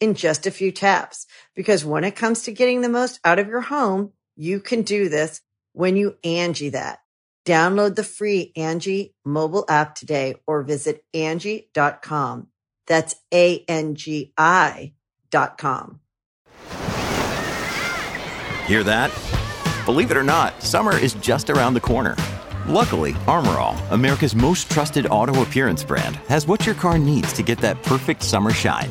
in just a few taps. Because when it comes to getting the most out of your home, you can do this when you Angi that. Download the free Angi mobile app today or visit Angi.com. That's A-N-G-I dot com. Hear that? Believe it or not, summer is just around the corner. Luckily, Armorall, America's most trusted auto appearance brand, has what your car needs to get that perfect summer shine.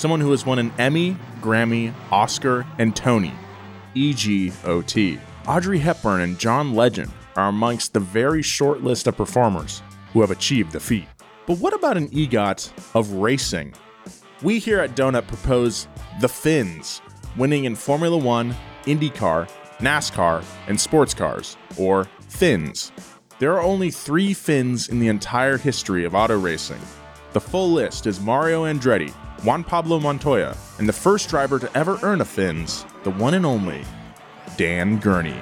someone who has won an Emmy, Grammy, Oscar, and Tony. EGOT. Audrey Hepburn and John Legend are amongst the very short list of performers who have achieved the feat. But what about an EGOT of racing? We here at Donut propose the Finns, winning in Formula One, IndyCar, NASCAR, and sports cars, or Finns. There are only three Finns in the entire history of auto racing. The full list is Mario Andretti, Juan Pablo Montoya, and the first driver to ever earn a Fins, the one and only Dan Gurney.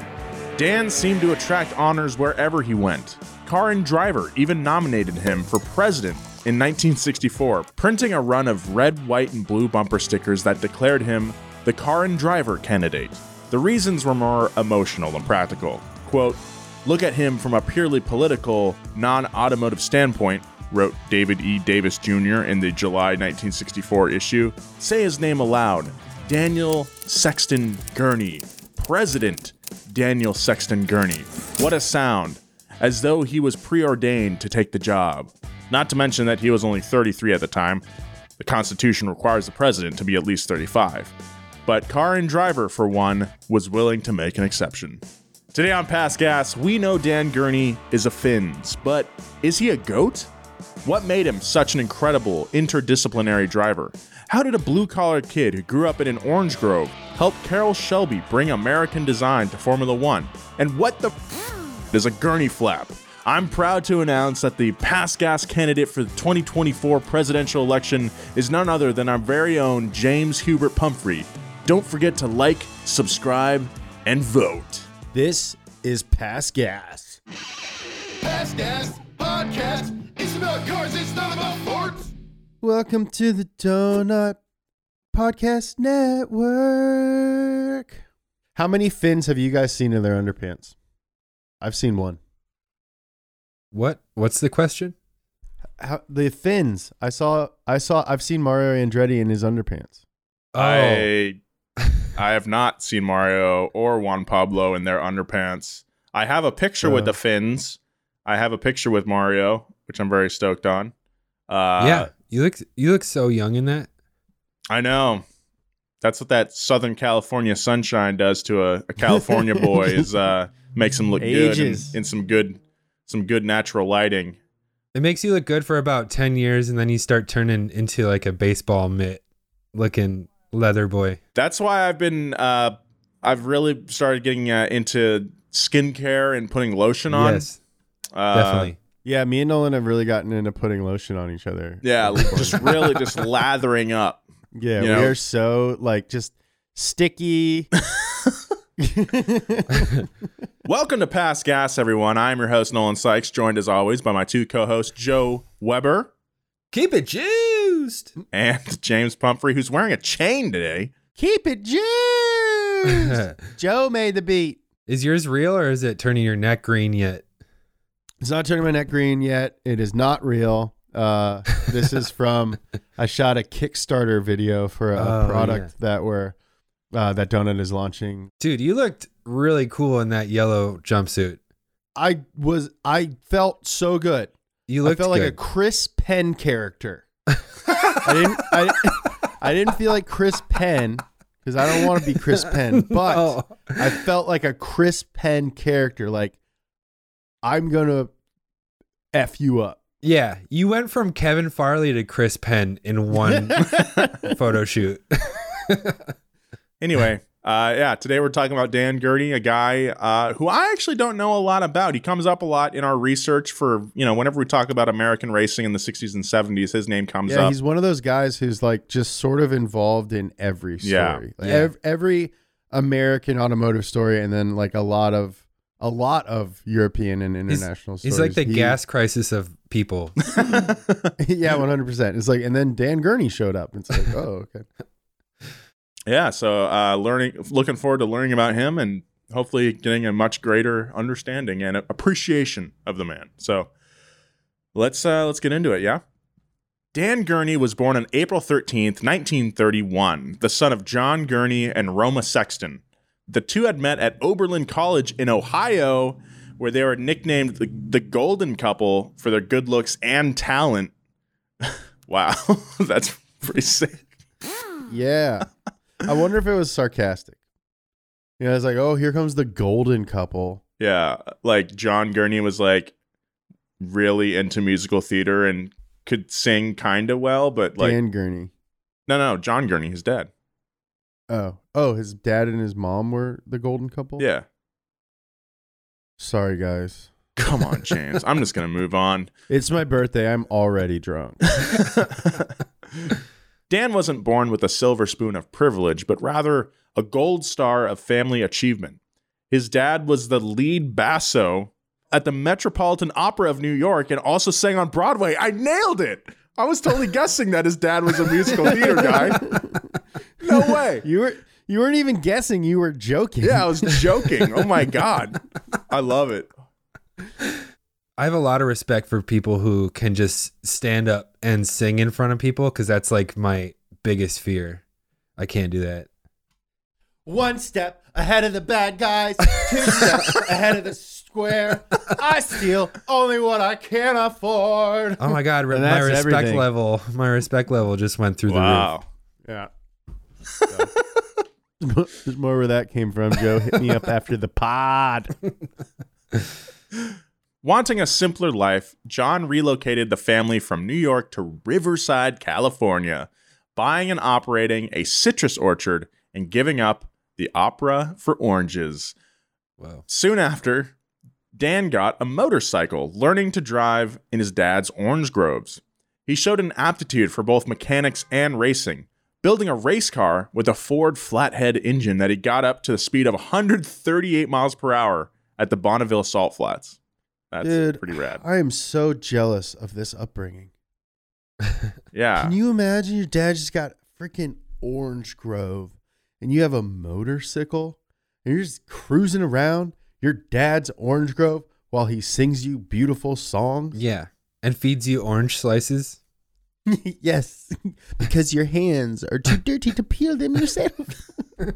Dan seemed to attract honors wherever he went. Car and Driver even nominated him for president in 1964, printing a run of red, white, and blue bumper stickers that declared him the Car and Driver candidate. The reasons were more emotional than practical. Quote, look at him from a purely political, non automotive standpoint, wrote David E. Davis Jr. in the July 1964 issue. Say his name aloud Daniel Sexton Gurney. President Daniel Sexton Gurney. What a sound. As though he was preordained to take the job. Not to mention that he was only 33 at the time. The Constitution requires the president to be at least 35. But Car and Driver, for one, was willing to make an exception. Today on Past Gas, we know Dan Gurney is a Finns, but is he a goat? What made him such an incredible interdisciplinary driver? How did a blue collar kid who grew up in an orange grove help Carroll Shelby bring American design to Formula One? And what the f- is a gurney flap? I'm proud to announce that the Past Gas candidate for the 2024 presidential election is none other than our very own James Hubert Pumphrey. Don't forget to like, subscribe, and vote. This is Past Gas. Past Gas Podcast. It's about cars, it's not about sports. Welcome to the Donut Podcast Network. How many fins have you guys seen in their underpants? I've seen one. What? What's the question? How, the fins. I saw. I saw. I've seen Mario Andretti in his underpants. Oh. I I have not seen Mario or Juan Pablo in their underpants. I have a picture with Uh. the fins. I have a picture with Mario, which I'm very stoked on. Uh, yeah, you look you look so young in that. I know. That's what that Southern California sunshine does to a, a California boy is uh, makes him look good in, in some good some good natural lighting. It makes you look good for about ten years, and then you start turning into like a baseball mitt looking leather boy. That's why I've been uh, I've really started getting uh, into skincare and putting lotion on. Yes, Uh, definitely. Yeah, me and Nolan have really gotten into putting lotion on each other. Yeah, just really just lathering up. Yeah, You we know? are so like just sticky. Welcome to Past Gas, everyone. I'm your host, Nolan Sykes, joined as always by my two co hosts, Joe Weber Keep it juiced. and James Pumphrey, who's wearing a chain today. Keep it juiced. Joe made the beat. is yours real or is it turning your neck green yet? It's not turning my neck green yet. It is not real. Uh, this is from I shot a Kickstarter video for a Oh, product yeah. that we're uh, that Donut is launching. Dude, you looked really cool in that yellow jumpsuit. I was I felt so good. You looked I felt like a. Chris Penn character. I didn't I, I didn't feel like Chris Penn because I don't want to be Chris Penn, but Oh. I felt like a Chris Penn character. Like I'm gonna f you up. Yeah, you went from Kevin Farley to Chris Penn in one photo shoot. Anyway, uh, yeah, today we're talking about Dan Gurney, a guy uh, who I actually don't know a lot about. He comes up a lot in our research for, you know, whenever we talk about American racing in the 60s and 70s, his name comes Yeah, up. he's one of those guys who's like just sort of involved in every story. Yeah. Like, Yeah. ev- every American automotive story, and then like a lot of a lot of European and international He's stories. like the He- gas crisis of people. yeah, one hundred percent. It's like, and then Dan Gurney showed up. It's like, oh, okay. Yeah, so uh, learning, looking forward to learning about him and hopefully getting a much greater understanding and appreciation of the man. So let's uh, let's get into it. Yeah, Dan Gurney was born on April thirteenth, nineteen thirty-one, the son of John Gurney and Roma Sexton. The two had met at Oberlin College in Ohio, where they were nicknamed the, the Golden Couple for their good looks and talent. wow, that's pretty sick. Yeah, I wonder if it was sarcastic. Yeah, it's like, oh, here comes the golden couple. Yeah, like John Gurney was like really into musical theater and could sing kind of well, but like Dan Gurney. no, no, John Gurney, his dad. Oh, oh, his dad and his mom were the golden couple. Yeah, Sorry, guys. come on, James. I'm just gonna move on. It's my birthday. I'm already drunk. Dan wasn't born with a silver spoon of privilege, but rather a gold star of family achievement. His dad was the lead basso at the Metropolitan Opera of New York and also sang on Broadway. I nailed it. I was totally guessing that his dad was a musical theater guy. No way. You were you weren't even guessing. You were joking. Yeah, I was joking. Oh my god. I love it. I have a lot of respect for people who can just stand up and sing in front of people because that's like my biggest fear. I can't do that. One step ahead of the bad guys, two steps ahead of the square. I steal only what I can afford. Oh my god, my respect everything. level, my respect level just went through the roof. Yeah. There's more where that came from, Joe. Hit me up after the pod. Wanting a simpler life, John relocated the family from New York to Riverside, California, buying and operating a citrus orchard and giving up the opera for oranges. Whoa. Soon after, Dan got a motorcycle, learning to drive in his dad's orange groves. He showed an aptitude for both mechanics and racing, building a race car with a Ford flathead engine that he got up to the speed of 138 miles per hour at the Bonneville Salt Flats. That's Dude, pretty rad. I am so jealous of this upbringing. Yeah. Can you imagine your dad just got freaking orange grove and you have a motorcycle and you're just cruising around your dad's orange grove while he sings you beautiful songs? Yeah. And feeds you orange slices. yes, because your hands are too dirty to peel them yourself.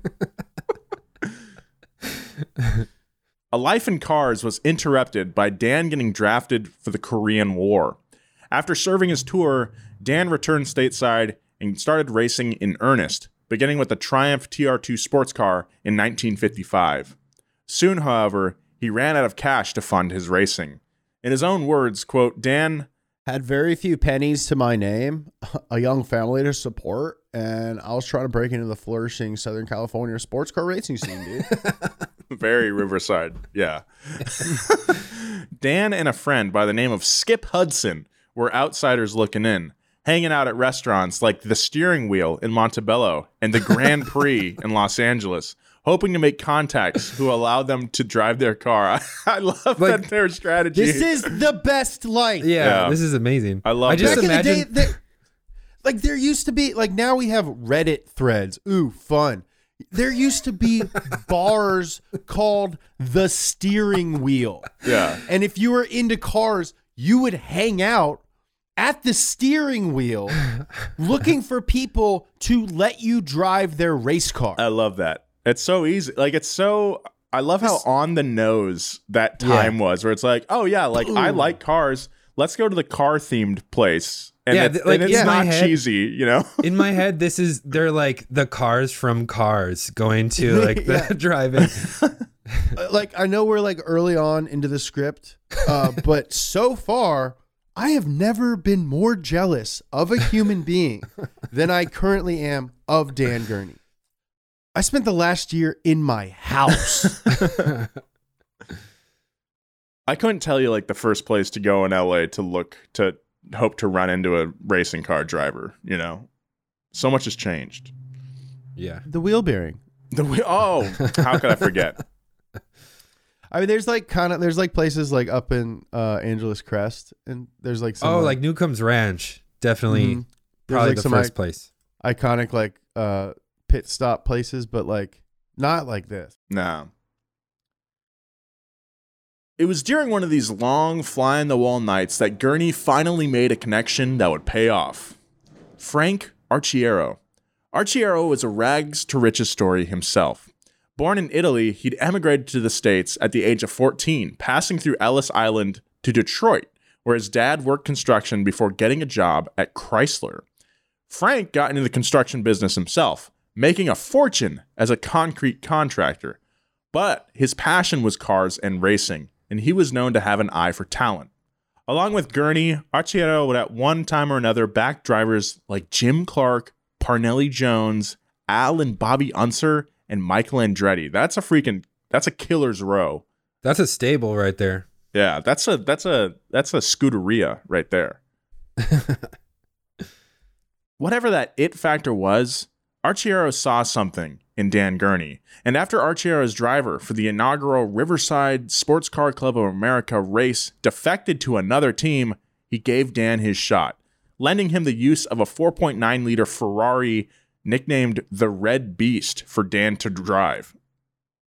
A life in cars was interrupted by Dan getting drafted for the Korean War. After serving his tour, Dan returned stateside and started racing in earnest, beginning with the Triumph TR2 sports car in 1955. Soon, however, he ran out of cash to fund his racing. In his own words, quote, Dan Had very few pennies to my name, a young family to support, and I was trying to break into the flourishing Southern California sports car racing scene, dude. Very Riverside. Yeah. Dan and a friend by the name of Skip Hudson were outsiders looking in, hanging out at restaurants like the Steering Wheel in Montebello and the Grand Prix in Los Angeles, hoping to make contacts who allow them to drive their car. I love Like, that their strategy. This is the best life. Yeah, Yeah. this is amazing. I love I just. Back imagine. in the day, there, like there used to be, like now we have Reddit threads. Ooh, fun. There used to be bars called the steering wheel. yeah. And if you were into cars, you would hang out at the steering wheel looking for people to let you drive their race car. I love that. It's so easy. Like it's so I love how on the nose that time was where it's like, oh yeah, like I like cars. Let's go to the car themed place. And, Yeah, it- th- like, and it's in my not head- cheesy, you know? in my head, this is they're like the cars from Cars going to like the Yeah. drive-in. Uh, like I know we're like early on into the script, uh, but so far I have never been more jealous of a human being than I currently am of Dan Gurney. I spent the last year in my house. I couldn't tell you like the first place to go in LA to look to hope to run into a racing car driver, you know. So much has changed. yeah. the wheel bearing. The wheel oh, how could I forget? I mean, there's like kind of there's like places like up in uh, Angeles Crest, and there's like some Oh, like Newcomb's Ranch, definitely, Mhm. Probably like, the some first i- place. iconic like uh, pit stop places, but like not like this. No. It was during one of these long fly in the wall nights that Gurney finally made a connection that would pay off. Frank Arciero. Archiero was a rags to riches story himself. Born in Italy, he'd emigrated to the States at the age of 14, passing through Ellis Island to Detroit, where his dad worked construction before getting a job at Chrysler. Frank got into the construction business himself, making a fortune as a concrete contractor. But his passion was cars and racing, and he was known to have an eye for talent. Along with Gurney, Arciero would at one time or another back drivers like Jim Clark, Parnelli Jones, Al and Bobby Unser, and Michael Andretti. That's a freaking that's a killer's row. That's a stable right there. Yeah, that's a that's a that's a scuderia right there. Whatever that it factor was, Arciero saw something in Dan Gurney, and after Arciero's driver for the inaugural Riverside Sports Car Club of America race defected to another team, he gave Dan his shot, lending him the use of a 4.9 liter Ferrari nicknamed the Red Beast for Dan to drive.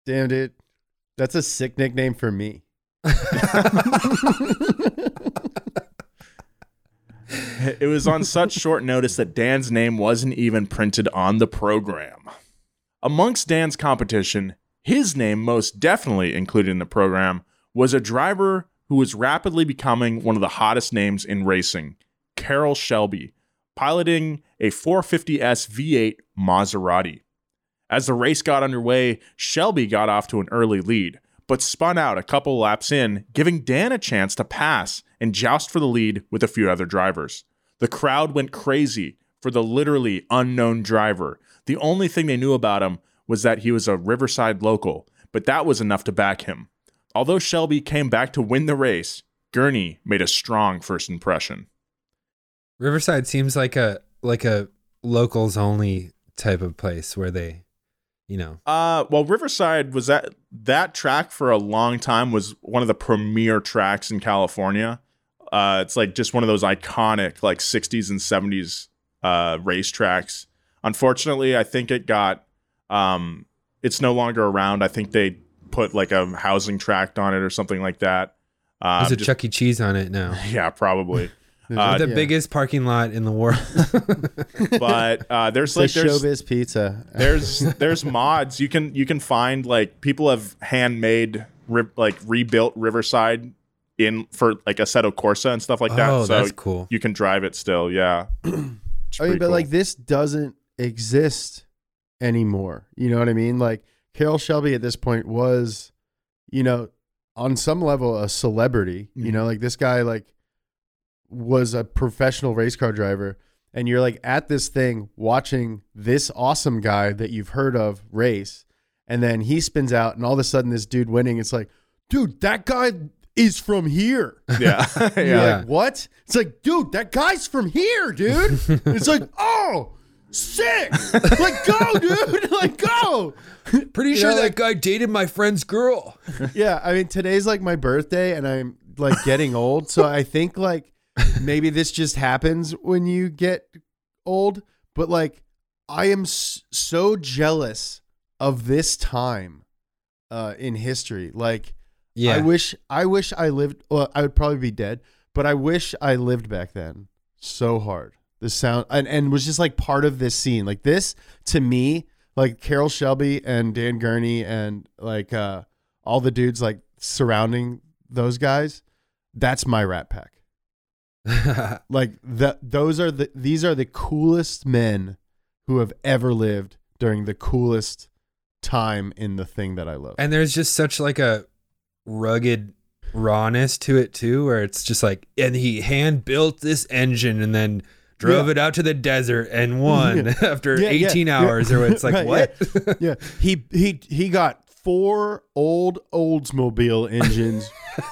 Damn, dude, that's a sick nickname for me. It was on such short notice that Dan's name wasn't even printed on the program. Amongst Dan's competition, his name most definitely included in the program was a driver who was rapidly becoming one of the hottest names in racing, Carroll Shelby, piloting a 450S V8 Maserati. As the race got underway, Shelby got off to an early lead, but spun out a couple laps in, giving Dan a chance to pass and joust for the lead with a few other drivers. The crowd went crazy for the literally unknown driver. The only thing they knew about him was that he was a Riverside local, but that was enough to back him. Although Shelby came back to win the race, Gurney made a strong first impression. Riverside seems like a like a locals only type of place where they, you know. Uh, well, Riverside was that that track for a long time was one of the premier tracks in California. Uh, it's like just one of those iconic like 60s and 70s uh, race tracks. Unfortunately, I think it got um, it's no longer around. I think they put like a housing tract on it or something like that. Uh, There's a just- Chuck E. Cheese on it now. yeah, probably. Uh, the yeah. biggest parking lot in the world. but uh, there's like like there's showbiz pizza. there's there's mods you can you can find like people have handmade ri- like rebuilt Riverside in for like Assetto Corsa and stuff like that. Oh, so that's cool. You can drive it still. Yeah. I mean, but cool. like this doesn't exist anymore. You know what I mean? Like Carroll Shelby at this point was, you know, on some level a celebrity. You Mhm. know, like this guy like was a professional race car driver and you're like at this thing watching this awesome guy that you've heard of race and then he spins out and all of a sudden this dude winning it's like, dude, that guy is from here. yeah. You're yeah. Yeah. like, what? It's like, dude, that guy's from here, dude. it's like, oh, sick. like, go, dude. Like, go. Pretty You sure know, that like- guy dated my friend's girl. Yeah, I mean, today's like my birthday, and I'm like getting old. So I think like maybe this just happens when you get old. But like, I am so jealous of this time uh, in history. Like, Yeah. I wish I wish I lived. Well, I would probably be dead, but I wish I lived back then so hard. The sound and, and was just like part of this scene. Like this to me, like Carroll Shelby and Dan Gurney and like uh all the dudes like surrounding those guys. That's my Rat Pack. Like the those are the these are the coolest men who have ever lived during the coolest time in the thing that I love. and there's just such like a rugged rawness to it too, where it's just like, and he hand built this engine and then drove Yeah. it out to the desert and won Yeah. after Yeah, yeah, 18 yeah. hours. Or it's like, Right, what? yeah, he he he got four old Oldsmobile engines,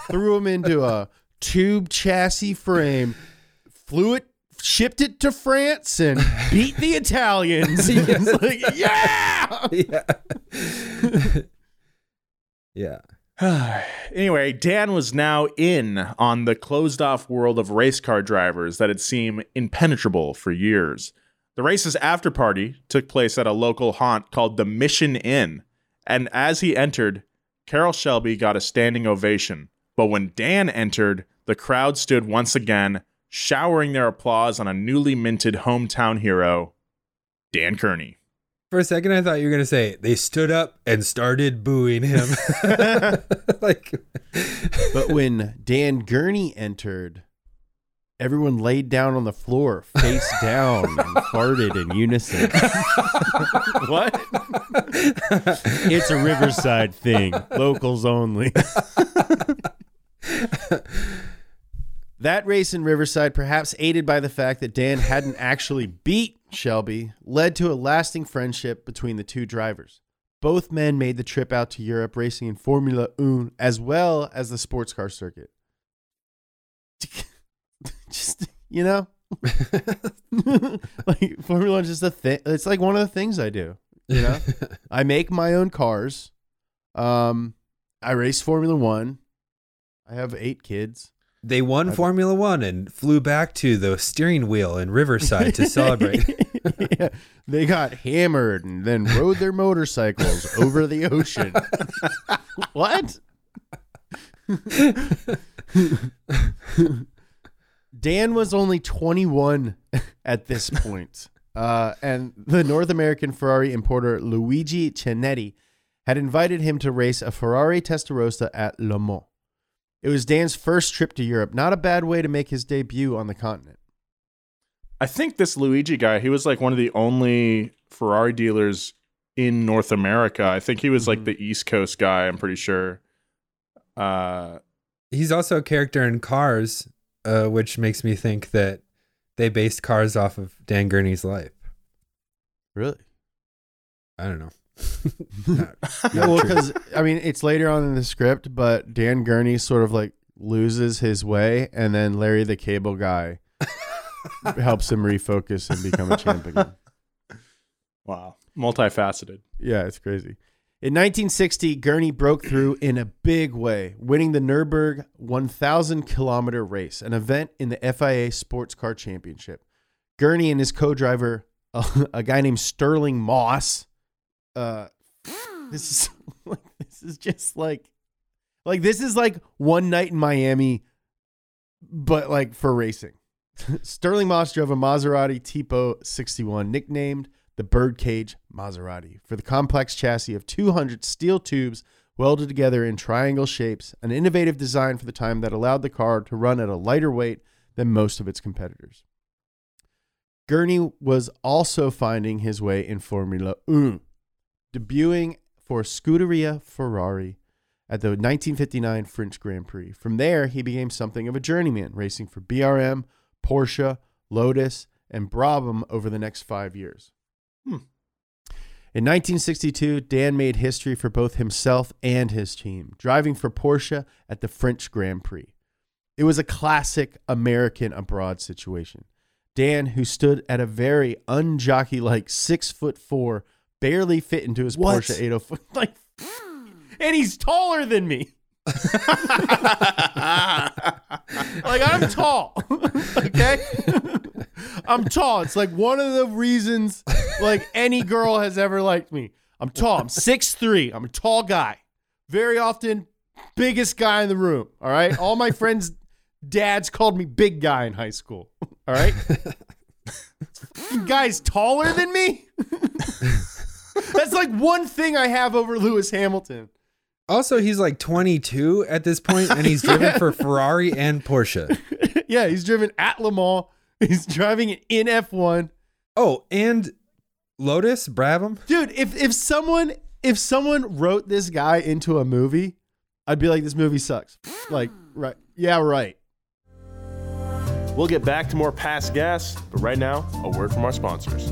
threw them into a tube chassis frame, flew it, shipped it to France, and beat the Italians. It's like, yeah. yeah. yeah. anyway, Dan was now in on the closed off world of race car drivers that had seemed impenetrable for years. The race's after party took place at a local haunt called the Mission Inn, and as he entered, Carroll Shelby got a standing ovation. But when Dan entered, the crowd stood once again, showering their applause on a newly minted hometown hero, Dan Gurney. For a second, I thought you were going to say they stood up and started booing him. like, But when Dan Gurney entered, everyone laid down on the floor, face down, and farted in unison. what? it's a Riverside thing, locals only. That race in Riverside, perhaps aided by the fact that Dan hadn't actually beat Shelby, led to a lasting friendship between the two drivers. Both men made the trip out to Europe racing in Formula One as well as the sports car circuit. Just, you know, like Formula One's just a thing. It's like one of the things I do. You know, I make my own cars. Um, I race Formula One. I have eight kids. They won Formula One and flew back to the steering wheel in Riverside to celebrate. yeah. They got hammered and then rode their motorcycles over the ocean. what? Dan was only 21 at this point. Uh, and the North American Ferrari importer Luigi Chinetti had invited him to race a Ferrari Testarossa at Le Mans. It was Dan's first trip to Europe. Not a bad way to make his debut on the continent. I think this Luigi guy, he was like one of the only Ferrari dealers in North America. I think he was like the East Coast guy, I'm pretty sure. Uh He's also a character in Cars, uh, which makes me think that they based Cars off of Dan Gurney's life. Really? I don't know. Yeah, well, because I mean, it's later on in the script, but Dan Gurney sort of like loses his way, and then Larry the Cable Guy helps him refocus and become a champ again. wow, multifaceted. Yeah, it's crazy. In 1960, Gurney broke through in a big way, winning the Nürburgring 1,000 kilometer race, an event in the FIA Sports Car Championship. Gurney and his co-driver, a, a guy named Stirling Moss, uh, this is like this is just like like this is like one night in Miami, but like for racing. Stirling Moss drove a Maserati Tipo 61, nicknamed the Birdcage Maserati, for the complex chassis of 200 steel tubes welded together in triangle shapes, an innovative design for the time that allowed the car to run at a lighter weight than most of its competitors. Gurney was also finding his way in Formula One, debuting for Scuderia Ferrari at the 1959 French Grand Prix. From there, he became something of a journeyman, racing for BRM, Porsche, Lotus, and Brabham over the next five years. Hmm. In 1962, Dan made history for both himself and his team, driving for Porsche at the French Grand Prix. It was a classic American abroad situation. Dan, who stood at a very unjockey like six foot four, barely fit into his What? Porsche 804. Like, and he's taller than me. like I'm tall. okay? I'm tall. It's like one of the reasons like any girl has ever liked me. I'm tall. I'm 6'3. I'm a tall guy. Very often biggest guy in the room. All right? All my friends' dads called me big guy in high school. All right? Guy's taller than me? That's like one thing I have over Lewis Hamilton. Also, he's like 22 at this point, and he's driven for Ferrari and Porsche. yeah, he's driven at Le Mans. He's driving it in F1. Oh, and Lotus Brabham. Dude, if if someone if someone wrote this guy into a movie, I'd be like, this movie sucks. Like, right. Yeah, right. We'll get back to more past gas, but right now, a word from our sponsors.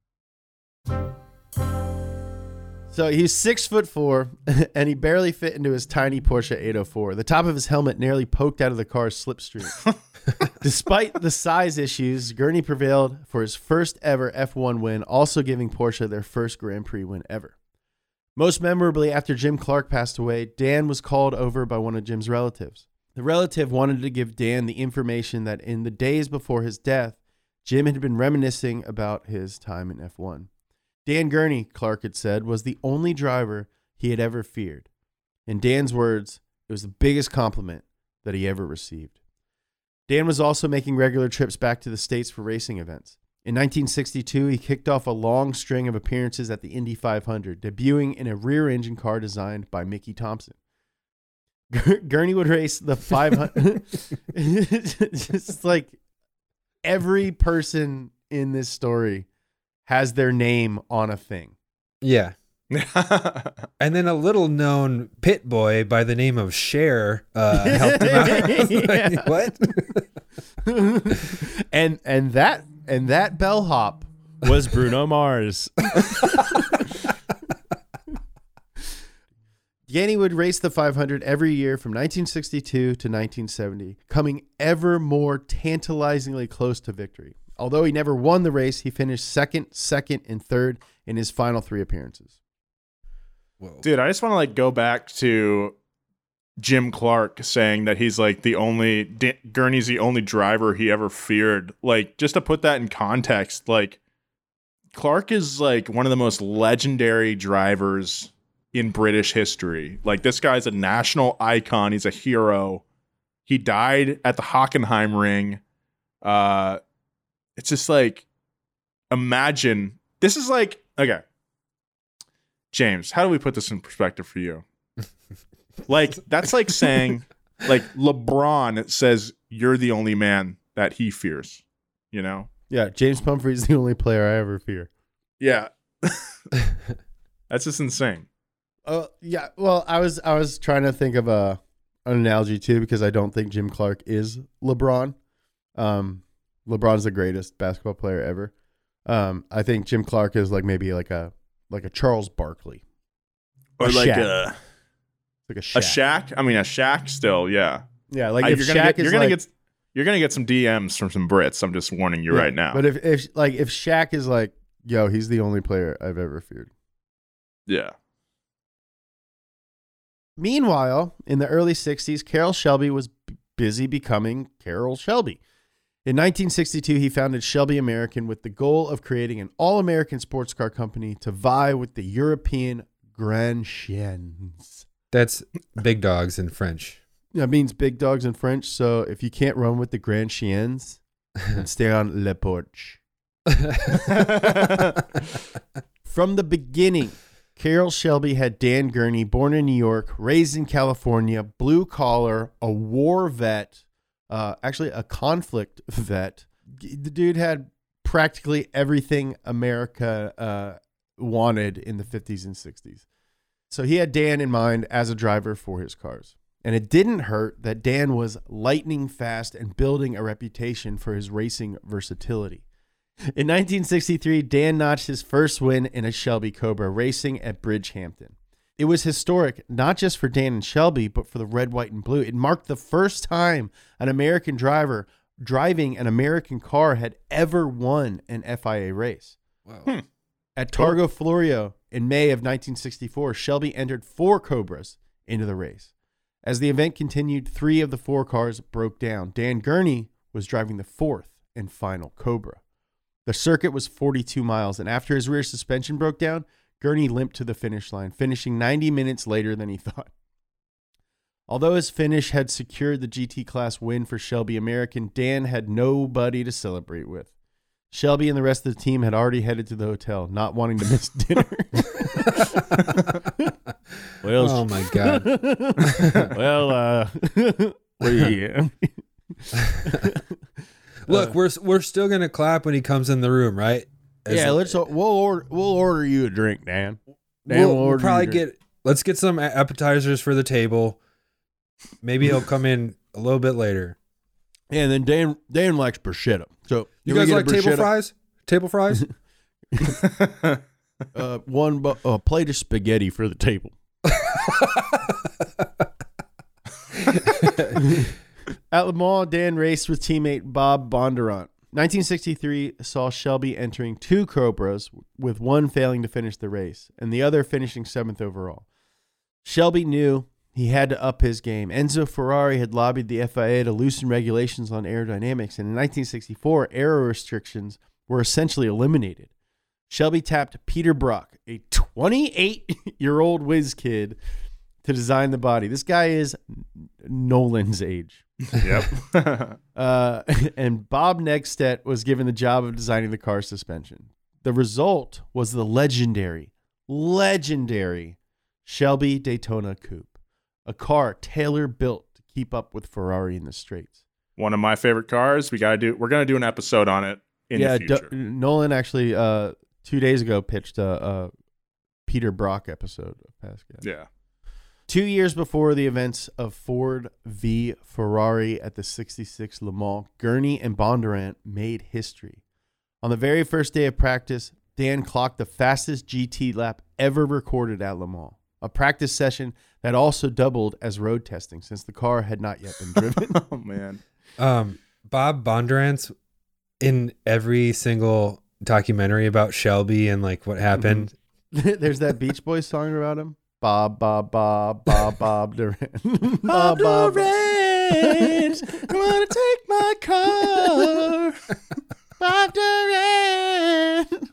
So he's six foot four, and he barely fit into his tiny Porsche 804. The top of his helmet nearly poked out of the car's slipstream. Despite the size issues, Gurney prevailed for his first ever F1 win, also giving Porsche their first Grand Prix win ever. Most memorably, after Jim Clark passed away, Dan was called over by one of Jim's relatives. The relative wanted to give Dan the information that in the days before his death, Jim had been reminiscing about his time in F1. Dan Gurney, Clark had said, was the only driver he had ever feared. In Dan's words, it was the biggest compliment that he ever received. Dan was also making regular trips back to the States for racing events. In 1962, he kicked off a long string of appearances at the Indy 500, debuting in a rear engine car designed by Mickey Thompson. Gurney would race the 500. Just like every person in this story has their name on a thing. Yeah. And then a little known pit boy by the name of Cher uh, helped him out. Like, what? and and that and that bellhop was Bruno Mars. Yanni would race the 500 every year from 1962 to 1970, coming ever more tantalizingly close to victory. Although he never won the race, he finished second, second, and third in his final three appearances. Whoa. Dude, I just want to like go back to Jim Clark saying that he's like the only D- Gurney's the only driver he ever feared. Like just to put that in context, like Clark is like one of the most legendary drivers in British history. Like this guy's a national icon, he's a hero. He died at the Hockenheim ring. Uh it's just like imagine this is like okay. James, how do we put this in perspective for you? like that's like saying like LeBron says you're the only man that he fears, you know? Yeah, James Pumphrey's the only player I ever fear. Yeah. that's just insane. Oh yeah. Well, I was I was trying to think of a an analogy too because I don't think Jim Clark is LeBron. Um, LeBron's the greatest basketball player ever. Um, I think Jim Clark is like maybe like a like a Charles Barkley, Or A like Shaq. a like a a Shaq. Shaq. I mean a Shaq still, yeah. Yeah, like Uh, if you're Shaq gonna get, is you're gonna like, get you're gonna get some DMs from some Brits. I'm just warning you Yeah, right now. But if if like if Shaq is like Yo, he's the only player I've ever feared. Yeah. Meanwhile, in the early 60s, Carroll Shelby was b- busy becoming Carroll Shelby. In 1962, he founded Shelby American with the goal of creating an all American sports car company to vie with the European Grand Chiens. That's big dogs in French. That means big dogs in French. So if you can't run with the Grand Chiens, stay on Le Porche. From the beginning, Carroll Shelby had Dan Gurney, born in New York, raised in California, blue collar, a war vet, uh, actually a conflict vet. The dude had practically everything America uh, wanted in the 50s and 60s. So he had Dan in mind as a driver for his cars. And it didn't hurt that Dan was lightning fast and building a reputation for his racing versatility. In 1963, Dan notched his first win in a Shelby Cobra racing at Bridgehampton. It was historic, not just for Dan and Shelby, but for the red, white, and blue. It marked the first time an American driver driving an American car had ever won an FIA race. Wow. Hmm. At Targa Florio in May of 1964, Shelby entered four Cobras into the race. As the event continued, three of the four cars broke down. Dan Gurney was driving the fourth and final Cobra. The circuit was 42 miles, and after his rear suspension broke down, Gurney limped to the finish line, finishing 90 minutes later than he thought. Although his finish had secured the GT class win for Shelby American, Dan had nobody to celebrate with. Shelby and the rest of the team had already headed to the hotel, not wanting to miss dinner. well, Oh my god. well, uh, we, Look, we're we're still gonna clap when he comes in the room, right? Yeah, let's we'll order we'll order you a drink, Dan. Dan We'll, we'll order probably get. Let's get some appetizers for the table. Maybe he'll come in a little bit later. Yeah, and then Dan Dan likes bruschetta. So You guys like table fries? Table fries? Uh, one bu- a plate of spaghetti for the table. At Le Mans, Dan raced with teammate Bob Bondurant. 1963 saw Shelby entering two Cobras, with one failing to finish the race and the other finishing seventh overall. Shelby knew he had to up his game. Enzo Ferrari had lobbied the FIA to loosen regulations on aerodynamics, and in 1964, aero restrictions were essentially eliminated. Shelby tapped Peter Brock, a 28 year old whiz kid, to design the body. This guy is Nolan's age. Yep. Uh, and Bob Negstad was given the job of designing the car suspension. The result was the legendary, legendary Shelby Daytona Coupe, a car tailor built to keep up with Ferrari in the straights. One of my favorite cars. We gotta do. We're gonna do an episode on it in yeah, the future. Do- Nolan actually uh, two days ago pitched a, a Peter Brock episode of Past Gas. yeah. Two years before the events of Ford v Ferrari at the 66 Le Mans, Gurney and Bondurant made history. On the very first day of practice, Dan clocked the fastest GT lap ever recorded at Le Mans, a practice session that also doubled as road testing since the car had not yet been driven. Oh man. um, Bob Bondurant's in every single documentary about Shelby and like what happened. There's that Beach Boys song about him. Bob, Bob, Bob, Bob, Bob Durant. Bob Durant, wanna take my car. Bob Durant.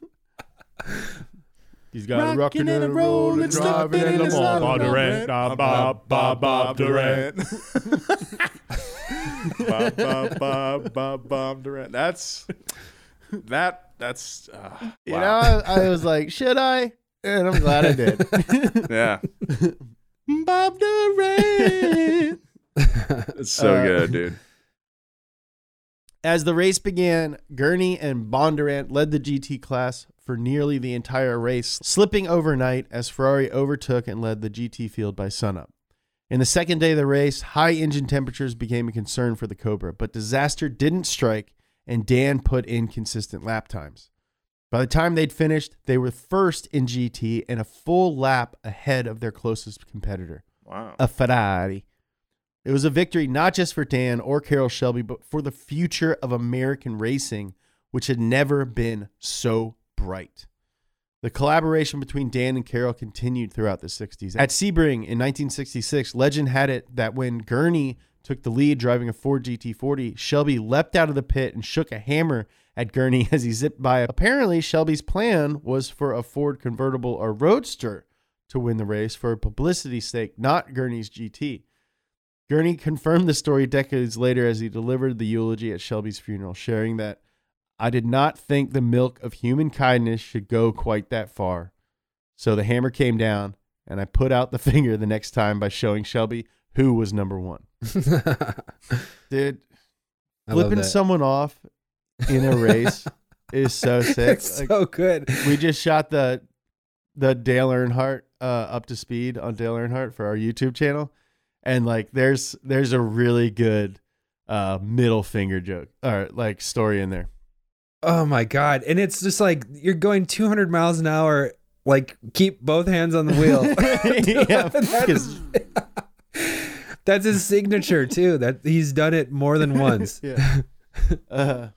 He's got a rockin' and a rollin', driving in the mall. Bob Durant, Bob, Bob, Bob, Bob Durant. Bob, Bob, Bob, Bob, Bob Durant. That's that. That's uh, You wow. know, I, I was like, should I? And I'm glad I did. yeah, Bob Durant. it's so Uh, good, dude. As the race began, Gurney and Bondurant led the GT class for nearly the entire race, slipping overnight as Ferrari overtook and led the GT field by sunup. In the second day of the race, high engine temperatures became a concern for the Cobra, but disaster didn't strike and Dan put in consistent lap times. By the time they'd finished, they were first in GT and a full lap ahead of their closest competitor Wow. a Ferrari. It was a victory not just for Dan or Carroll Shelby, but for the future of American racing, which had never been so bright. The collaboration between Dan and Carroll continued throughout the 60s. At Sebring in 1966, legend had it that when Gurney took the lead driving a Ford GT40, Shelby leapt out of the pit and shook a hammer at Gurney as he zipped by. Apparently, Shelby's plan was for a Ford convertible or roadster to win the race for publicity's sake, not Gurney's GT. Gurney confirmed the story decades later as he delivered the eulogy at Shelby's funeral, sharing that I did not think the milk of human kindness should go quite that far. So the hammer came down, and I put out the finger the next time by showing Shelby who was number one. Dude, I flipping someone off in a race is so sick. It's Like, so good. we just shot the the Dale Earnhardt uh, up to speed on Dale Earnhardt for our YouTube channel, and like there's there's a really good uh, middle finger joke or like story in there. Oh my god! And it's just like you're going 200 miles an hour. Like keep both hands on the wheel. Yeah, That is- that's his signature too. That he's done it more than once. yeah. Uh,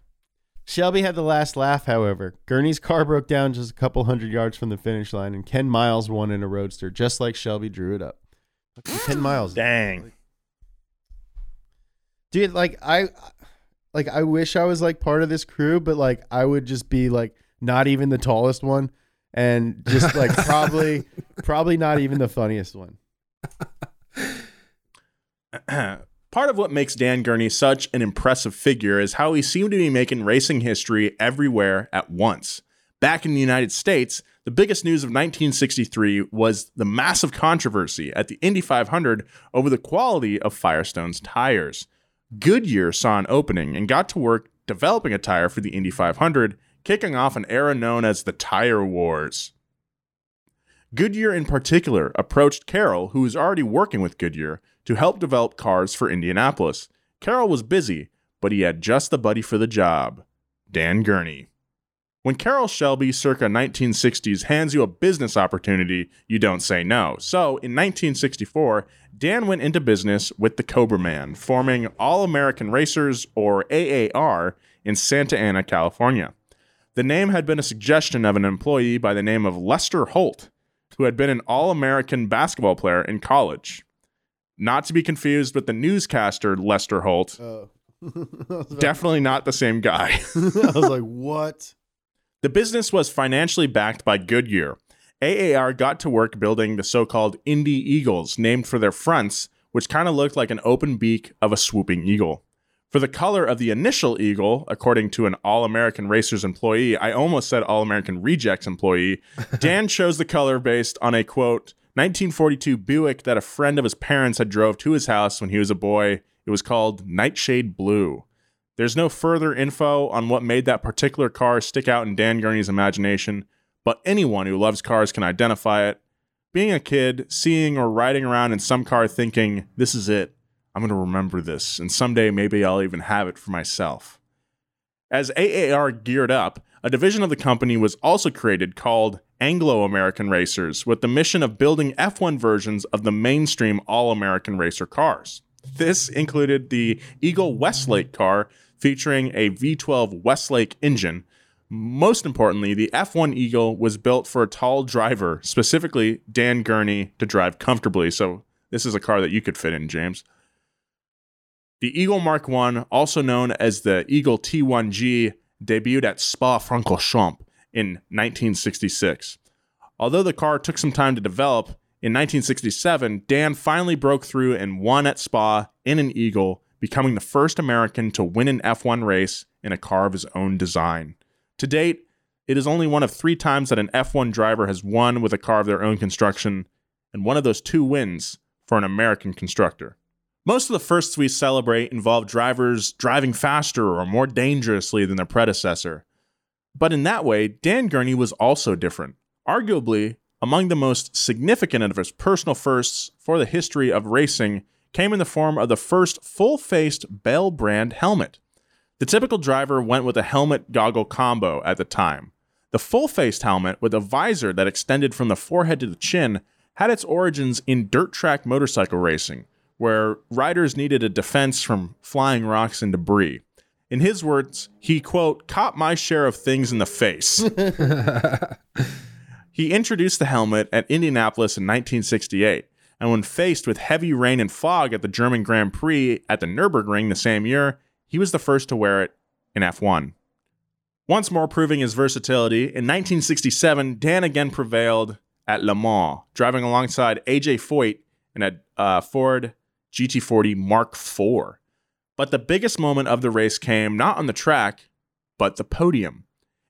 Shelby had the last laugh, however. Gurney's car broke down just a couple hundred yards from the finish line, and Ken Miles won in a roadster, just like Shelby drew it up. Ken Miles, Dang. dude. Like I, like I wish I was like part of this crew, but like I would just be like not even the tallest one, and just like probably, probably not even the funniest one. Part of what makes Dan Gurney such an impressive figure is how he seemed to be making racing history everywhere at once. Back in the United States, the biggest news of 1963 was the massive controversy at the Indy 500 over the quality of Firestone's tires. Goodyear saw an opening and got to work developing a tire for the Indy 500, kicking off an era known as the Tire Wars. Goodyear, in particular, approached Carroll, who was already working with Goodyear, to help develop cars for Indianapolis. Carroll was busy, but he had just the buddy for the job Dan Gurney. When Carroll Shelby, circa 1960s, hands you a business opportunity, you don't say no. So, in 1964, Dan went into business with the Cobra Man, forming All American Racers, or AAR, in Santa Ana, California. The name had been a suggestion of an employee by the name of Lester Holt, who had been an All American basketball player in college. Not to be confused with the newscaster Lester Holt. Oh. Definitely not the same guy. I was like, what? The business was financially backed by Goodyear. AAR got to work building the so called Indy Eagles, named for their fronts, which kind of looked like an open beak of a swooping eagle. For the color of the initial eagle, according to an All American Racers employee, I almost said All American Rejects employee, Dan chose the color based on a quote, 1942 Buick that a friend of his parents had drove to his house when he was a boy. It was called Nightshade Blue. There's no further info on what made that particular car stick out in Dan Gurney's imagination, but anyone who loves cars can identify it. Being a kid, seeing or riding around in some car thinking, this is it, I'm going to remember this, and someday maybe I'll even have it for myself. As AAR geared up, a division of the company was also created called Anglo American Racers with the mission of building F1 versions of the mainstream All American Racer cars. This included the Eagle Westlake car featuring a V12 Westlake engine. Most importantly, the F1 Eagle was built for a tall driver, specifically Dan Gurney, to drive comfortably. So, this is a car that you could fit in, James. The Eagle Mark I, also known as the Eagle T1G, debuted at Spa Francorchamps in 1966. Although the car took some time to develop, in 1967, Dan finally broke through and won at Spa in an Eagle, becoming the first American to win an F1 race in a car of his own design. To date, it is only one of three times that an F1 driver has won with a car of their own construction, and one of those two wins for an American constructor. Most of the firsts we celebrate involve drivers driving faster or more dangerously than their predecessor. But in that way, Dan Gurney was also different. Arguably, among the most significant of his personal firsts for the history of racing came in the form of the first full faced Bell brand helmet. The typical driver went with a helmet goggle combo at the time. The full faced helmet with a visor that extended from the forehead to the chin had its origins in dirt track motorcycle racing, where riders needed a defense from flying rocks and debris. In his words, he, quote, caught my share of things in the face. he introduced the helmet at Indianapolis in 1968, and when faced with heavy rain and fog at the German Grand Prix at the Nürburgring the same year, he was the first to wear it in F1. Once more proving his versatility, in 1967, Dan again prevailed at Le Mans, driving alongside AJ Foyt in a uh, Ford GT40 Mark IV. But the biggest moment of the race came not on the track, but the podium.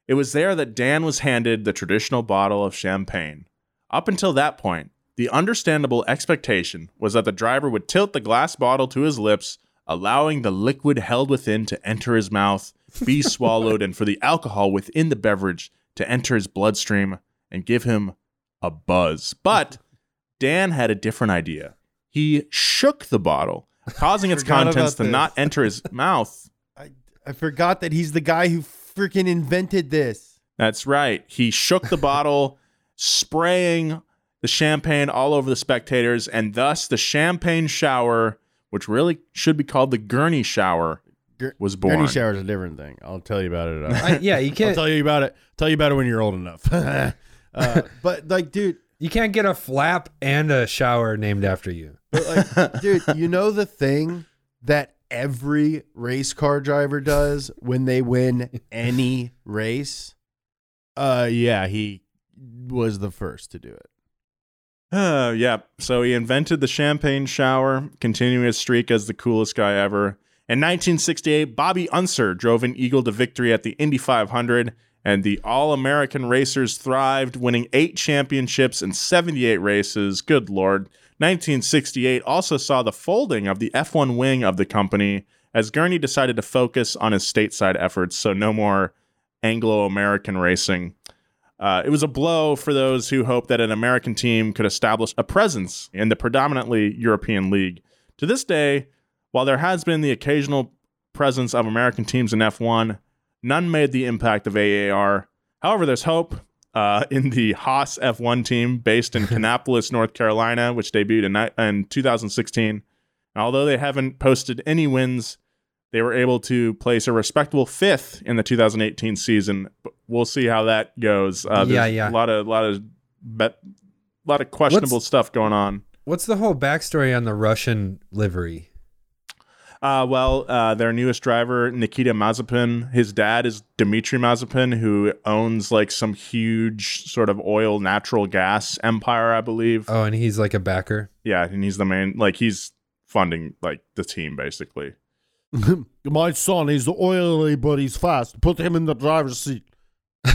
It was there that Dan was handed the traditional bottle of champagne. Up until that point, the understandable expectation was that the driver would tilt the glass bottle to his lips, allowing the liquid held within to enter his mouth, be swallowed, and for the alcohol within the beverage to enter his bloodstream and give him a buzz. But Dan had a different idea. He shook the bottle, causing its contents to this. not enter his mouth. I, I forgot that he's the guy who freaking invented this. That's right. He shook the bottle, spraying the champagne all over the spectators, and thus the champagne shower, which really should be called the Gurney shower, was born. Gurney shower is a different thing. I'll tell you about it. Uh, I, yeah, you can't. I'll tell you about it. Tell you about it when you're old enough. uh, but like, dude, you can't get a flap and a shower named after you. But like, dude, you know the thing that every race car driver does when they win any race? Uh, yeah, he was the first to do it. Uh, yeah. So he invented the champagne shower, continuing his streak as the coolest guy ever. In 1968, Bobby Unser drove an Eagle to victory at the Indy 500, and the All American racers thrived, winning eight championships and 78 races. Good lord. 1968 also saw the folding of the F1 wing of the company as Gurney decided to focus on his stateside efforts, so no more Anglo American racing. Uh, it was a blow for those who hoped that an American team could establish a presence in the predominantly European league. To this day, while there has been the occasional presence of American teams in F1, none made the impact of AAR. However, there's hope uh, in the Haas F1 team based in Kannapolis, North Carolina, which debuted in, in 2016. And although they haven't posted any wins, they were able to place a respectable fifth in the 2018 season. But we'll see how that goes. Uh, Yeah, there's yeah. A lot of, lot of, bet, lot of questionable What's- stuff going on. What's the whole backstory on the Russian livery? Uh, well, uh, their newest driver, Nikita Mazepin, his dad is Dmitry Mazepin, who owns like some huge sort of oil, natural gas empire, I believe. Oh, and he's like a backer. Yeah, and he's the main, like he's funding like the team basically. My son, he's oily, but he's fast. Put him in the driver's seat.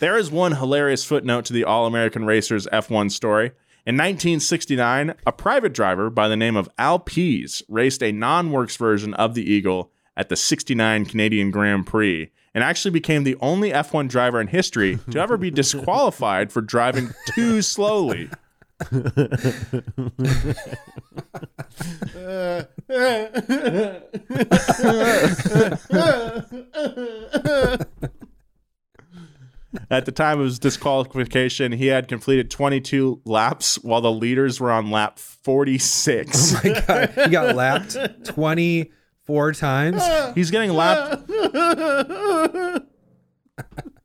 There is one hilarious footnote to the All American Racers F1 story. In 1969, a private driver by the name of Al Pease raced a non works version of the Eagle at the 69 Canadian Grand Prix and actually became the only F1 driver in history to ever be disqualified for driving too slowly. At the time of his disqualification, he had completed 22 laps while the leaders were on lap 46. My God, he got lapped 24 times. He's getting lapped.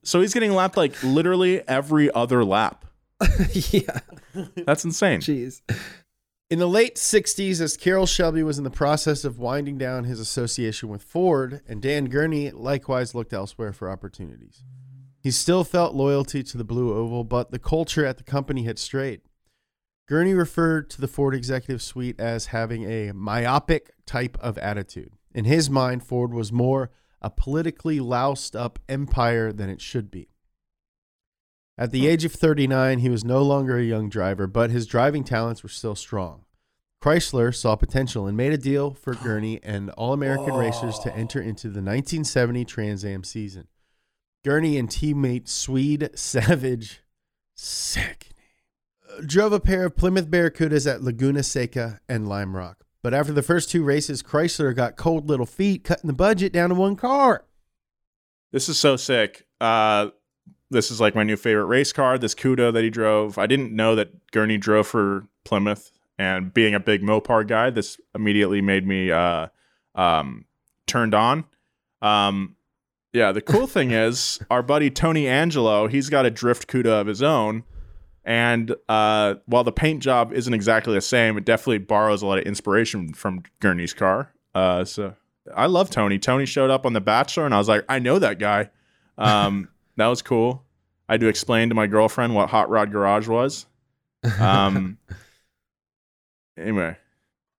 so he's getting lapped like literally every other lap. yeah. That's insane. Jeez. In the late 60s, as Carroll Shelby was in the process of winding down his association with Ford, and Dan Gurney likewise looked elsewhere for opportunities. He still felt loyalty to the Blue Oval, but the culture at the company had strayed. Gurney referred to the Ford executive suite as having a myopic type of attitude. In his mind, Ford was more a politically loused up empire than it should be. At the hmm. age of 39, he was no longer a young driver, but his driving talents were still strong. Chrysler saw potential and made a deal for Gurney and All American Racers to enter into the 1970 Trans Am season. Gurney and teammate Swede Savage, sick uh, drove a pair of Plymouth Barracudas at Laguna Seca and Lime Rock. But after the first two races, Chrysler got cold little feet, cutting the budget down to one car. This is so sick. Uh, this is like my new favorite race car. This Cuda that he drove. I didn't know that Gurney drove for Plymouth and being a big Mopar guy, this immediately made me uh, um, turned on. Um, yeah, the cool thing is our buddy Tony Angelo, he's got a drift Cuda of his own. And uh, while the paint job isn't exactly the same, it definitely borrows a lot of inspiration from Gurney's car. Uh, so I love Tony. Tony showed up on The Bachelor, and I was like, I know that guy. Um, that was cool. I had to explain to my girlfriend what Hot Rod Garage was. Um, anyway,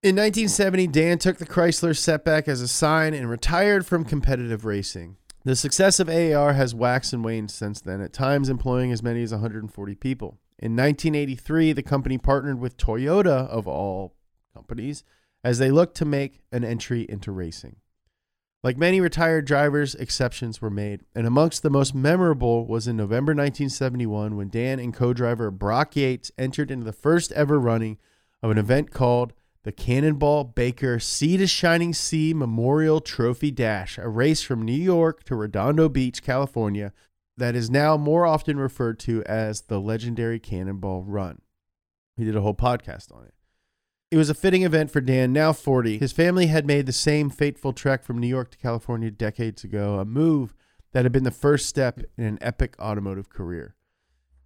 In 1970, Dan took the Chrysler setback as a sign and retired from competitive racing. The success of AAR has waxed and waned since then, at times employing as many as 140 people. In 1983, the company partnered with Toyota, of all companies, as they looked to make an entry into racing. Like many retired drivers, exceptions were made, and amongst the most memorable was in November 1971 when Dan and co driver Brock Yates entered into the first ever running of an event called the Cannonball Baker Sea to Shining Sea Memorial Trophy Dash, a race from New York to Redondo Beach, California, that is now more often referred to as the legendary Cannonball Run. We did a whole podcast on it. It was a fitting event for Dan, now 40. His family had made the same fateful trek from New York to California decades ago, a move that had been the first step in an epic automotive career.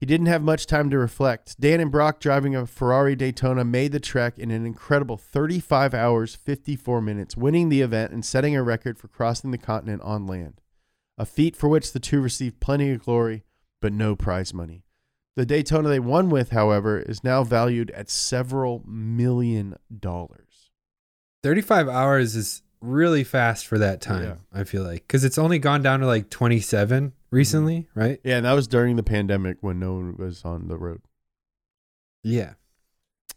He didn't have much time to reflect. Dan and Brock, driving a Ferrari Daytona, made the trek in an incredible 35 hours, 54 minutes, winning the event and setting a record for crossing the continent on land. A feat for which the two received plenty of glory, but no prize money. The Daytona they won with, however, is now valued at several million dollars. 35 hours is really fast for that time, Yeah. I feel like. Because it's only gone down to like 27 recently, mm-hmm. right? Yeah, and that was during the pandemic when no one was on the road. Yeah.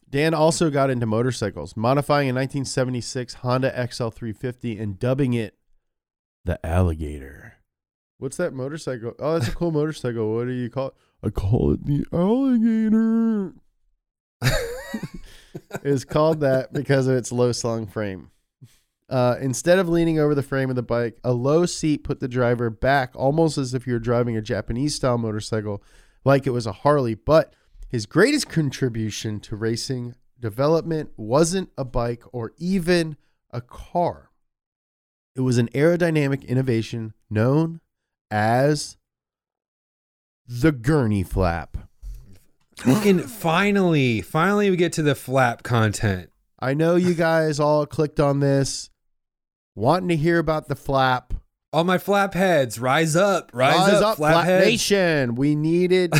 Dan also got into motorcycles, modifying a 1976 Honda XL350 and dubbing it the Alligator. What's that motorcycle? Oh, that's a cool motorcycle. What do you call it? I call it the Alligator. it's called that because of its low slung frame. Uh, instead of leaning over the frame of the bike, a low seat put the driver back almost as if you were driving a Japanese style motorcycle, like it was a Harley. But his greatest contribution to racing development wasn't a bike or even a car. It was an aerodynamic innovation known as the gurney flap. Fucking finally, finally we get to the flap content. I know you guys all clicked on this wanting to hear about the flap. All my flap heads, rise up, rise, up, flap, heads. Nation. We needed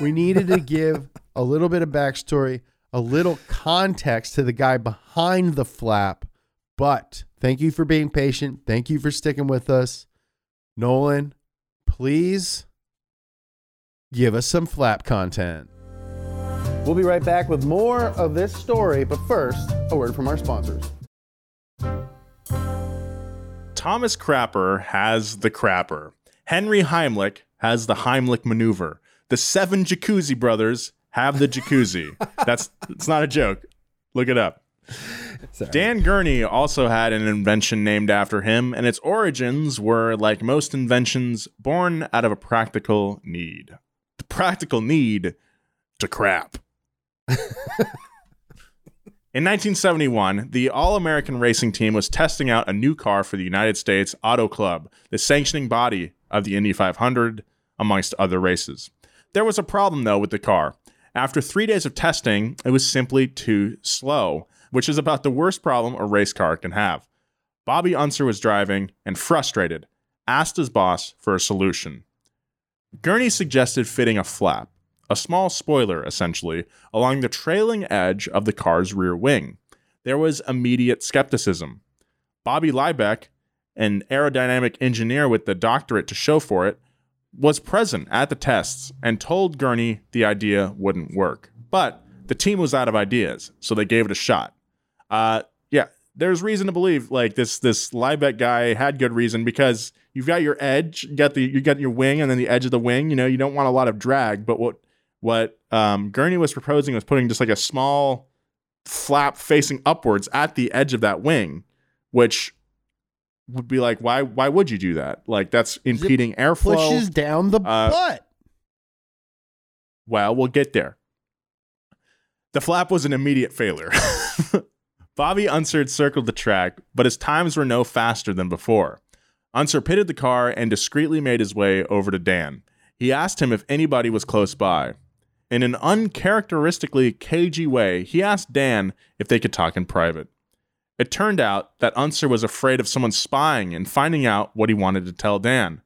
we needed to give a little bit of backstory, a little context to the guy behind the flap. But thank you for being patient. Thank you for sticking with us. Nolan, please give us some flap content. We'll be right back with more of this story, but first, a word from our sponsors. Thomas Crapper has the crapper. Henry Heimlich has the Heimlich maneuver. The seven Jacuzzi brothers have the jacuzzi. That's it's not a joke. Look it up. Sorry. Dan Gurney also had an invention named after him, and its origins were, like most inventions, born out of a practical need. The practical need to crap. In 1971, the All American Racing Team was testing out a new car for the United States Auto Club, the sanctioning body of the Indy 500, amongst other races. There was a problem, though, with the car. After three days of testing, it was simply too slow, which is about the worst problem a race car can have. Bobby Unser was driving and frustrated, asked his boss for a solution. Gurney suggested fitting a flap, a small spoiler essentially, along the trailing edge of the car's rear wing. There was immediate skepticism. Bobby Liebeck, an aerodynamic engineer with the doctorate to show for it, was present at the tests and told Gurney the idea wouldn't work. But the team was out of ideas, so they gave it a shot. Uh, yeah, there's reason to believe like this this Liebeck guy had good reason because you've got your edge, you got the you got your wing, and then the edge of the wing. You know, you don't want a lot of drag. But what what um, Gurney was proposing was putting just like a small flap facing upwards at the edge of that wing, which would be like, why why would you do that? Like that's impeding airflow. Pushes down the Uh, butt. Well, we'll get there. The flap was an immediate failure. Bobby Unser circled the track, but his times were no faster than before. Unser pitted the car and discreetly made his way over to Dan. He asked him if anybody was close by. In an uncharacteristically cagey way, he asked Dan if they could talk in private. It turned out that Unser was afraid of someone spying and finding out what he wanted to tell Dan,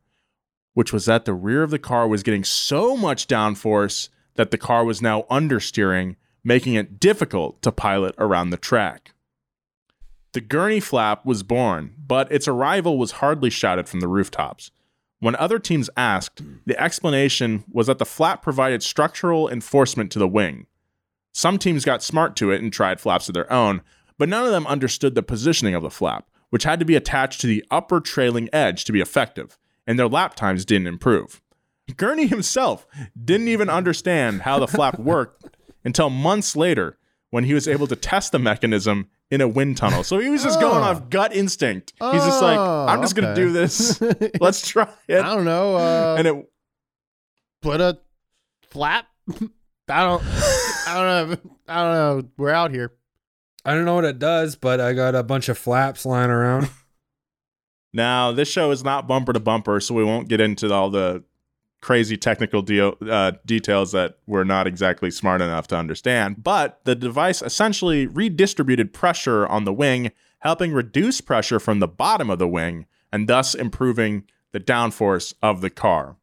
which was that the rear of the car was getting so much downforce that the car was now understeering, making it difficult to pilot around the track. The gurney flap was born, but its arrival was hardly shouted from the rooftops. When other teams asked, the explanation was that the flap provided structural enforcement to the wing. Some teams got smart to it and tried flaps of their own, but none of them understood the positioning of the flap, which had to be attached to the upper trailing edge to be effective, and their lap times didn't improve. Gurney himself didn't even understand how the flap worked until months later when he was able to test the mechanism in a wind tunnel. So he was just going Oh. off gut instinct. He's just like, Oh, I'm just going to do this. Let's try it. I don't know. Uh, And it put a flap. I don't. I don't know. I don't know. We're out here. I don't know what it does, but I got a bunch of flaps lying around. Now, this show is not bumper to bumper, so we won't get into all the crazy technical deal, uh, details that we're not exactly smart enough to understand. But the device essentially redistributed pressure on the wing, helping reduce pressure from the bottom of the wing and thus improving the downforce of the car.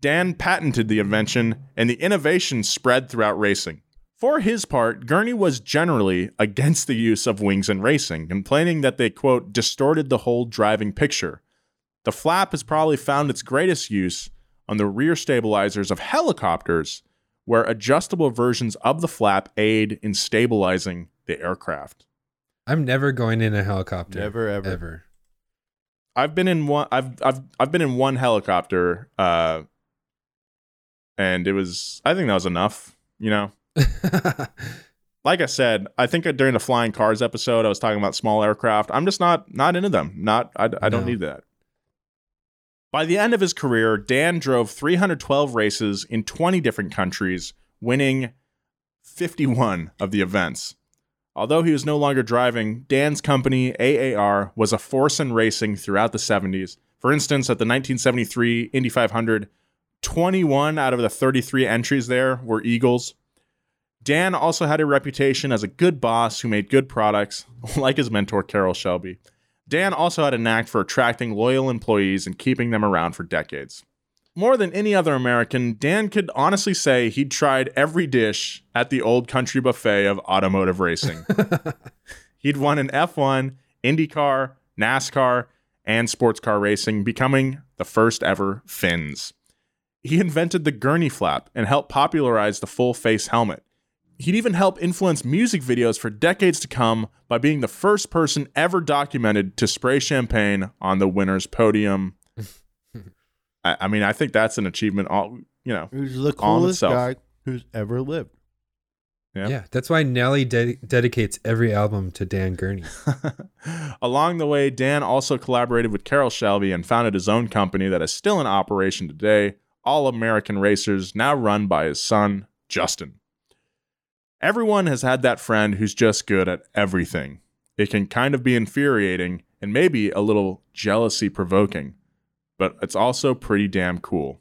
Dan patented the invention, and the innovation spread throughout racing. For his part, Gurney was generally against the use of wings in racing, complaining that they, quote, distorted the whole driving picture. The flap has probably found its greatest use on the rear stabilizers of helicopters, where adjustable versions of the flap aid in stabilizing the aircraft. I'm never going in a helicopter. Never, ever. Ever. I've been in one. I've I've I've been in one helicopter, uh, and it was. I think that was enough. You know, like I said, I think during the flying cars episode, I was talking about small aircraft. I'm just not not into them. Not I, I don't need that. By the end of his career, Dan drove 312 races in 20 different countries, winning 51 of the events. Although he was no longer driving, Dan's company, AAR, was a force in racing throughout the 70s. For instance, at the 1973 Indy 500, 21 out of the 33 entries there were Eagles. Dan also had a reputation as a good boss who made good products, like his mentor Carroll Shelby. Dan also had a knack for attracting loyal employees and keeping them around for decades. More than any other American, Dan could honestly say he'd tried every dish at the old country buffet of automotive racing. He'd won an F1, IndyCar, NASCAR, and sports car racing, becoming the first ever Finns. He invented the gurney flap and helped popularize the full face helmet. He'd even help influence music videos for decades to come by being the first person ever documented to spray champagne on the winner's podium. I, I mean, I think that's an achievement. All you know, Who's the coolest guy who's ever lived? Yeah. Yeah, that's why Nelly de- dedicates every album to Dan Gurney. Along the way, Dan also collaborated with Carroll Shelby and founded his own company that is still in operation today, All American Racers, now run by his son, Justin. Everyone has had that friend who's just good at everything. It can kind of be infuriating and maybe a little jealousy provoking, but it's also pretty damn cool.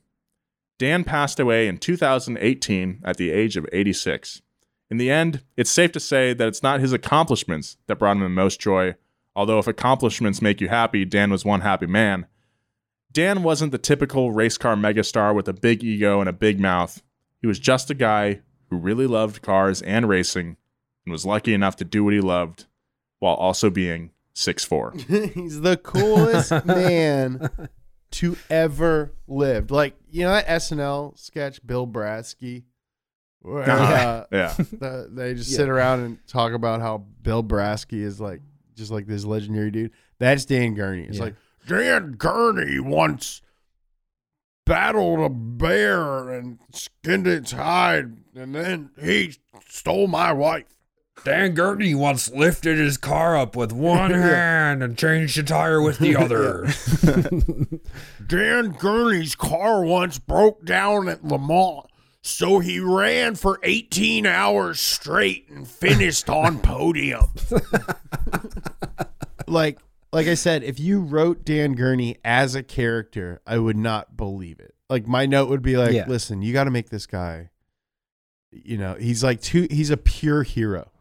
Dan passed away in 2018 at the age of 86. In the end, it's safe to say that it's not his accomplishments that brought him the most joy, although if accomplishments make you happy, Dan was one happy man. Dan wasn't the typical race car megastar with a big ego and a big mouth. He was just a guy who really loved cars and racing and was lucky enough to do what he loved while also being 6'4. He's the coolest man to ever lived. Like you know that SNL sketch, Bill Brasky, where uh, yeah. the, they just sit around and talk about how Bill Brasky is like just like this legendary dude. That's Dan Gurney. It's Yeah. like Dan Gurney once battled a bear and skinned its hide, and then he stole my wife. Dan Gurney once lifted his car up with one hand and changed the tire with the other. Dan Gurney's car once broke down at Le Mans. So he ran for 18 hours straight and finished on podium. like like I said, if you wrote Dan Gurney as a character, I would not believe it. Like my note would be like, Yeah. listen, you got to make this guy you know, he's like too he's a pure hero.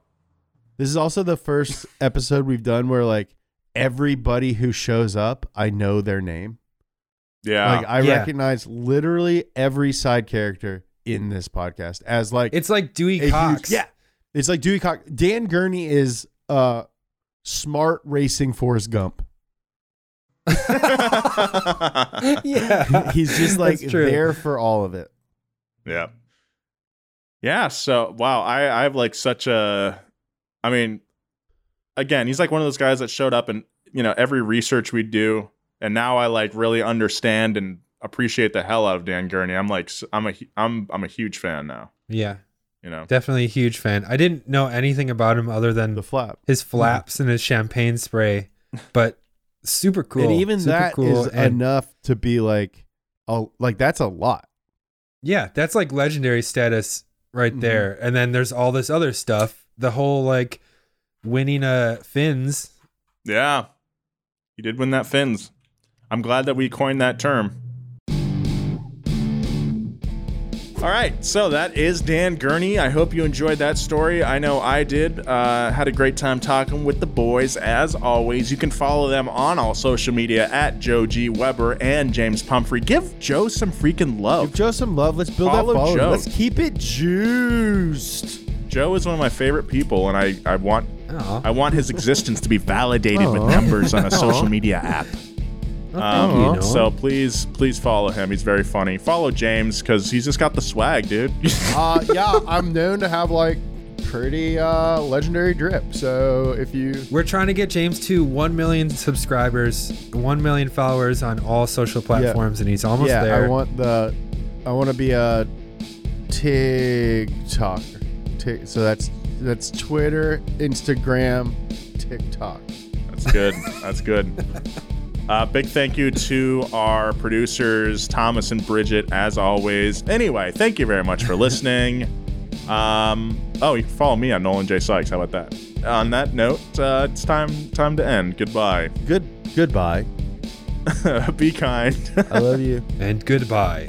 This is also the first episode we've done where like everybody who shows up, I know their name. Yeah. Like I Yeah. recognize literally every side character in this podcast as like It's like Dewey a huge- Cox. yeah, it's like Dewey Cox. Dan Gurney is uh smart racing Forrest Gump. yeah. He's just like there for all of it. Yeah. Yeah. So wow, I I have like such a, I mean, again, he's like one of those guys that showed up and you know every research we do, and now I like really understand and appreciate the hell out of Dan Gurney. I'm like s- I'm a hu- I'm I'm a huge fan now. Yeah. You know. Definitely a huge fan. I didn't know anything about him other than The flap. his flaps and his champagne spray, but super cool. and even super that is cool. and enough to be like, oh, like that's a lot. yeah, that's like legendary status right Mhm. there. And then there's all this other stuff. The whole like winning uh fins. Yeah. He did win that fins. I'm glad that we coined that term. All right, so that is Dan Gurney. I hope you enjoyed that story. I know I did. Uh, had a great time talking with the boys. As always, you can follow them on all social media at Joe G. Weber and James Pumphrey. Give Joe some freaking love. Give Joe some love. Let's build Follow that following. Joe. Let's keep it juiced. Joe is one of my favorite people, and I, I want I want his existence to be validated with numbers on a social media app. Um, you, Noah. so please, please follow him. He's very funny. Follow James because he's just got the swag, dude. uh, yeah, I'm known to have like pretty uh, legendary drip. So if you we're trying to get James to 1 million subscribers, 1 million followers on all social platforms, and he's almost yeah, there. I want the, I want to be a TikToker. Tik- so that's that's Twitter, Instagram, TikTok. That's good. That's good. Uh, big thank you to our producers, Thomas and Bridget, as always. Anyway, thank you very much for listening. Um, oh, you can follow me on Nolan J. Sykes. How about that? On that note, uh, it's time time to end. Goodbye. Good goodbye. Be kind. I love you. and goodbye.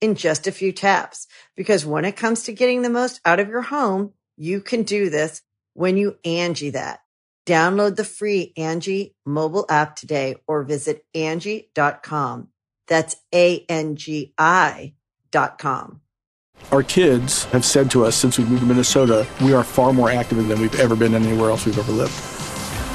in just a few taps. Because when it comes to getting the most out of your home, you can do this when you Angi that. Download the free Angi mobile app today or visit Angi.com. That's A-N-G-I dot com. Our kids have said to us since we moved to Minnesota, we are far more active than we've ever been anywhere else we've ever lived.